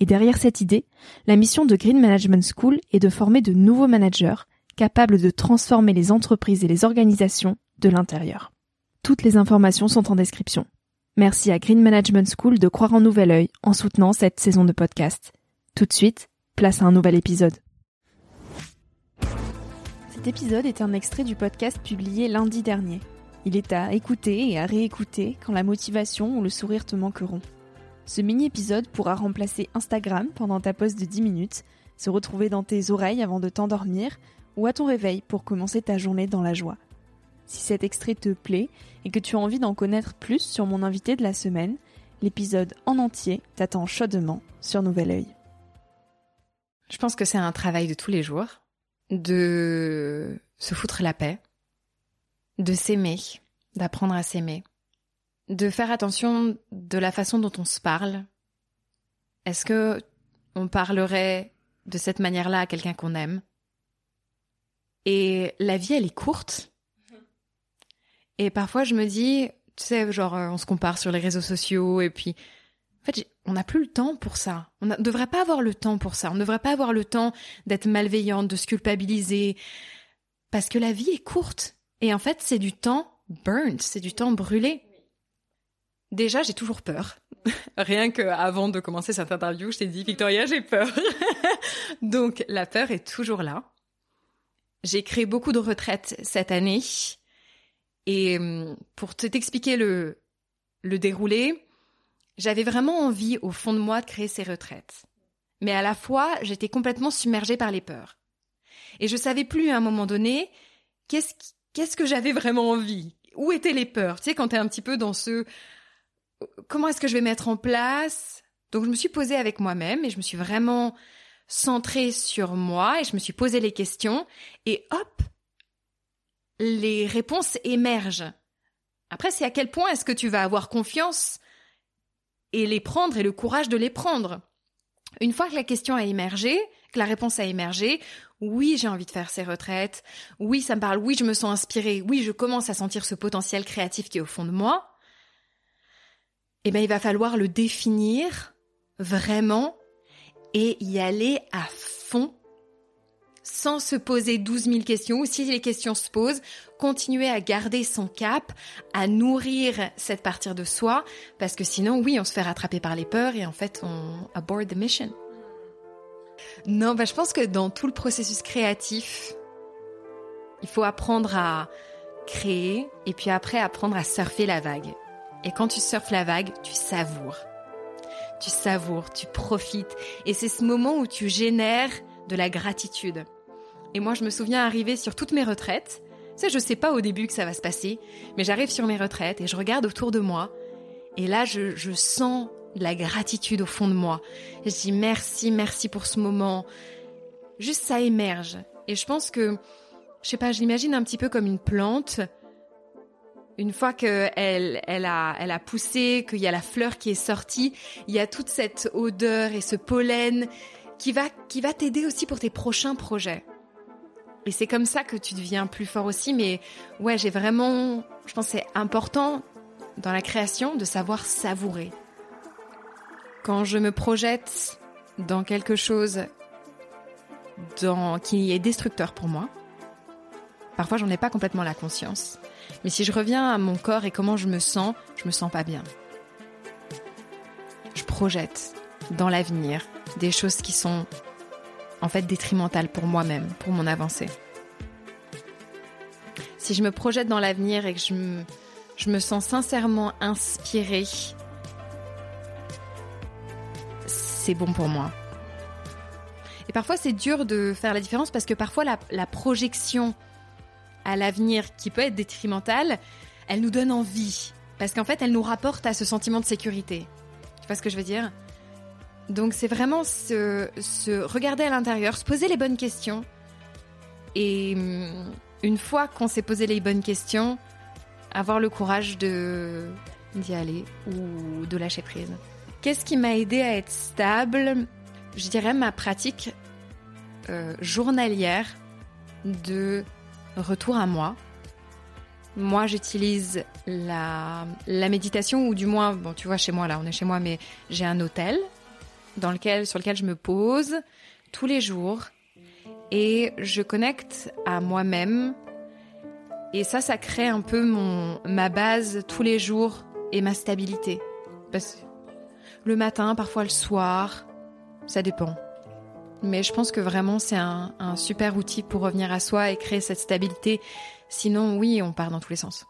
et derrière cette idée, la mission de Green Management School est de former de nouveaux managers capables de transformer les entreprises et les organisations de l'intérieur. Toutes les informations sont en description. Merci à Green Management School de croire en nouvel œil en soutenant cette saison de podcast. Tout de suite, place à un nouvel épisode. Cet épisode est un extrait du podcast publié lundi dernier. Il est à écouter et à réécouter quand la motivation ou le sourire te manqueront. Ce mini-épisode pourra remplacer Instagram pendant ta pause de 10 minutes, se retrouver dans tes oreilles avant de t'endormir ou à ton réveil pour commencer ta journée dans la joie. Si cet extrait te plaît et que tu as envie d'en connaître plus sur mon invité de la semaine, l'épisode en entier t'attend chaudement sur Nouvel Oeil. Je pense que c'est un travail de tous les jours, de se foutre la paix, de s'aimer, d'apprendre à s'aimer, de faire attention de la façon dont on se parle. Est-ce que on parlerait de cette manière-là à quelqu'un qu'on aime? Et la vie, elle est courte. Et parfois, je me dis, tu sais, genre, euh, on se compare sur les réseaux sociaux et puis, en fait, on n'a plus le temps pour ça. On ne devrait pas avoir le temps pour ça. On ne devrait pas avoir le temps d'être malveillante, de se culpabiliser. Parce que la vie est courte. Et en fait, c'est du temps burnt, c'est du temps brûlé. Déjà, j'ai toujours peur. Rien que avant de commencer cette interview, je t'ai dit, Victoria, j'ai peur. Donc, la peur est toujours là. J'ai créé beaucoup de retraites cette année. Et hum, pour t'expliquer le, déroulé, j'avais vraiment envie, au fond de moi, de créer ces retraites. Mais à la fois, j'étais complètement submergée par les peurs. Et je savais plus à un moment donné qu'est-ce qu'est-ce que j'avais vraiment envie? Où étaient les peurs? Tu sais, quand t'es un petit peu dans ce comment est-ce que je vais mettre en place? Donc je me suis posée avec moi-même et je me suis vraiment centrée sur moi et je me suis posé les questions et hop, les réponses émergent. Après, c'est à quel point est-ce que tu vas avoir confiance et les prendre et le courage de les prendre? Une fois que la question a émergé, que la réponse a émergé, oui, j'ai envie de faire ces retraites, oui, ça me parle, oui, je me sens inspirée, oui, je commence à sentir ce potentiel créatif qui est au fond de moi, eh bien, il va falloir le définir vraiment et y aller à fond sans se poser 12 000 questions ou si les questions se posent, continuer à garder son cap, à nourrir cette partie de soi parce que sinon, oui, on se fait rattraper par les peurs et en fait, on aborde the mission. Non, bah, je pense que dans tout le processus créatif, il faut apprendre à créer et puis après apprendre à surfer la vague. Et quand tu surfes la vague, tu savoures. Tu savoures, tu profites. Et c'est ce moment où tu génères de la gratitude. Et moi, je me souviens arriver sur toutes mes retraites. Sais, je sais pas au début que ça va se passer, mais j'arrive sur mes retraites et je regarde autour de moi. Et là, je, je sens de la gratitude au fond de moi. Je dis merci, merci pour ce moment. Juste ça émerge. Et je pense que, je sais pas, je l'imagine un petit peu comme une plante une fois qu'elle elle a, elle a poussé, qu'il y a la fleur qui est sortie, il y a toute cette odeur et ce pollen qui va, qui va t'aider aussi pour tes prochains projets. Et c'est comme ça que tu deviens plus fort aussi. Mais ouais, j'ai vraiment, je pense, c'est important dans la création de savoir savourer. Quand je me projette dans quelque chose dans, qui est destructeur pour moi, parfois j'en ai pas complètement la conscience. Mais si je reviens à mon corps et comment je me sens, je me sens pas bien. Je projette dans l'avenir des choses qui sont en fait détrimentales pour moi-même, pour mon avancée. Si je me projette dans l'avenir et que je me, je me sens sincèrement inspirée, c'est bon pour moi. Et parfois, c'est dur de faire la différence parce que parfois, la, la projection à l'avenir, qui peut être détrimentale, elle nous donne envie. Parce qu'en fait, elle nous rapporte à ce sentiment de sécurité. Tu vois ce que je veux dire? Donc, c'est vraiment se, regarder à l'intérieur, se poser les bonnes questions. Et hum, une fois qu'on s'est posé les bonnes questions, avoir le courage d'y aller ou de lâcher prise. Qu'est-ce qui m'a aidé à être stable? Je dirais ma pratique euh, journalière de retour à moi. Moi, j'utilise la, méditation, ou du moins, bon, tu vois, chez moi, là, on est chez moi, mais j'ai un hôtel dans lequel, sur lequel je me pose tous les jours et je connecte à moi-même. Et ça, ça crée un peu mon, ma base tous les jours et ma stabilité. Le matin, parfois le soir, ça dépend. Mais je pense que vraiment c'est un, super outil pour revenir à soi et créer cette stabilité. Sinon, oui, on part dans tous les sens.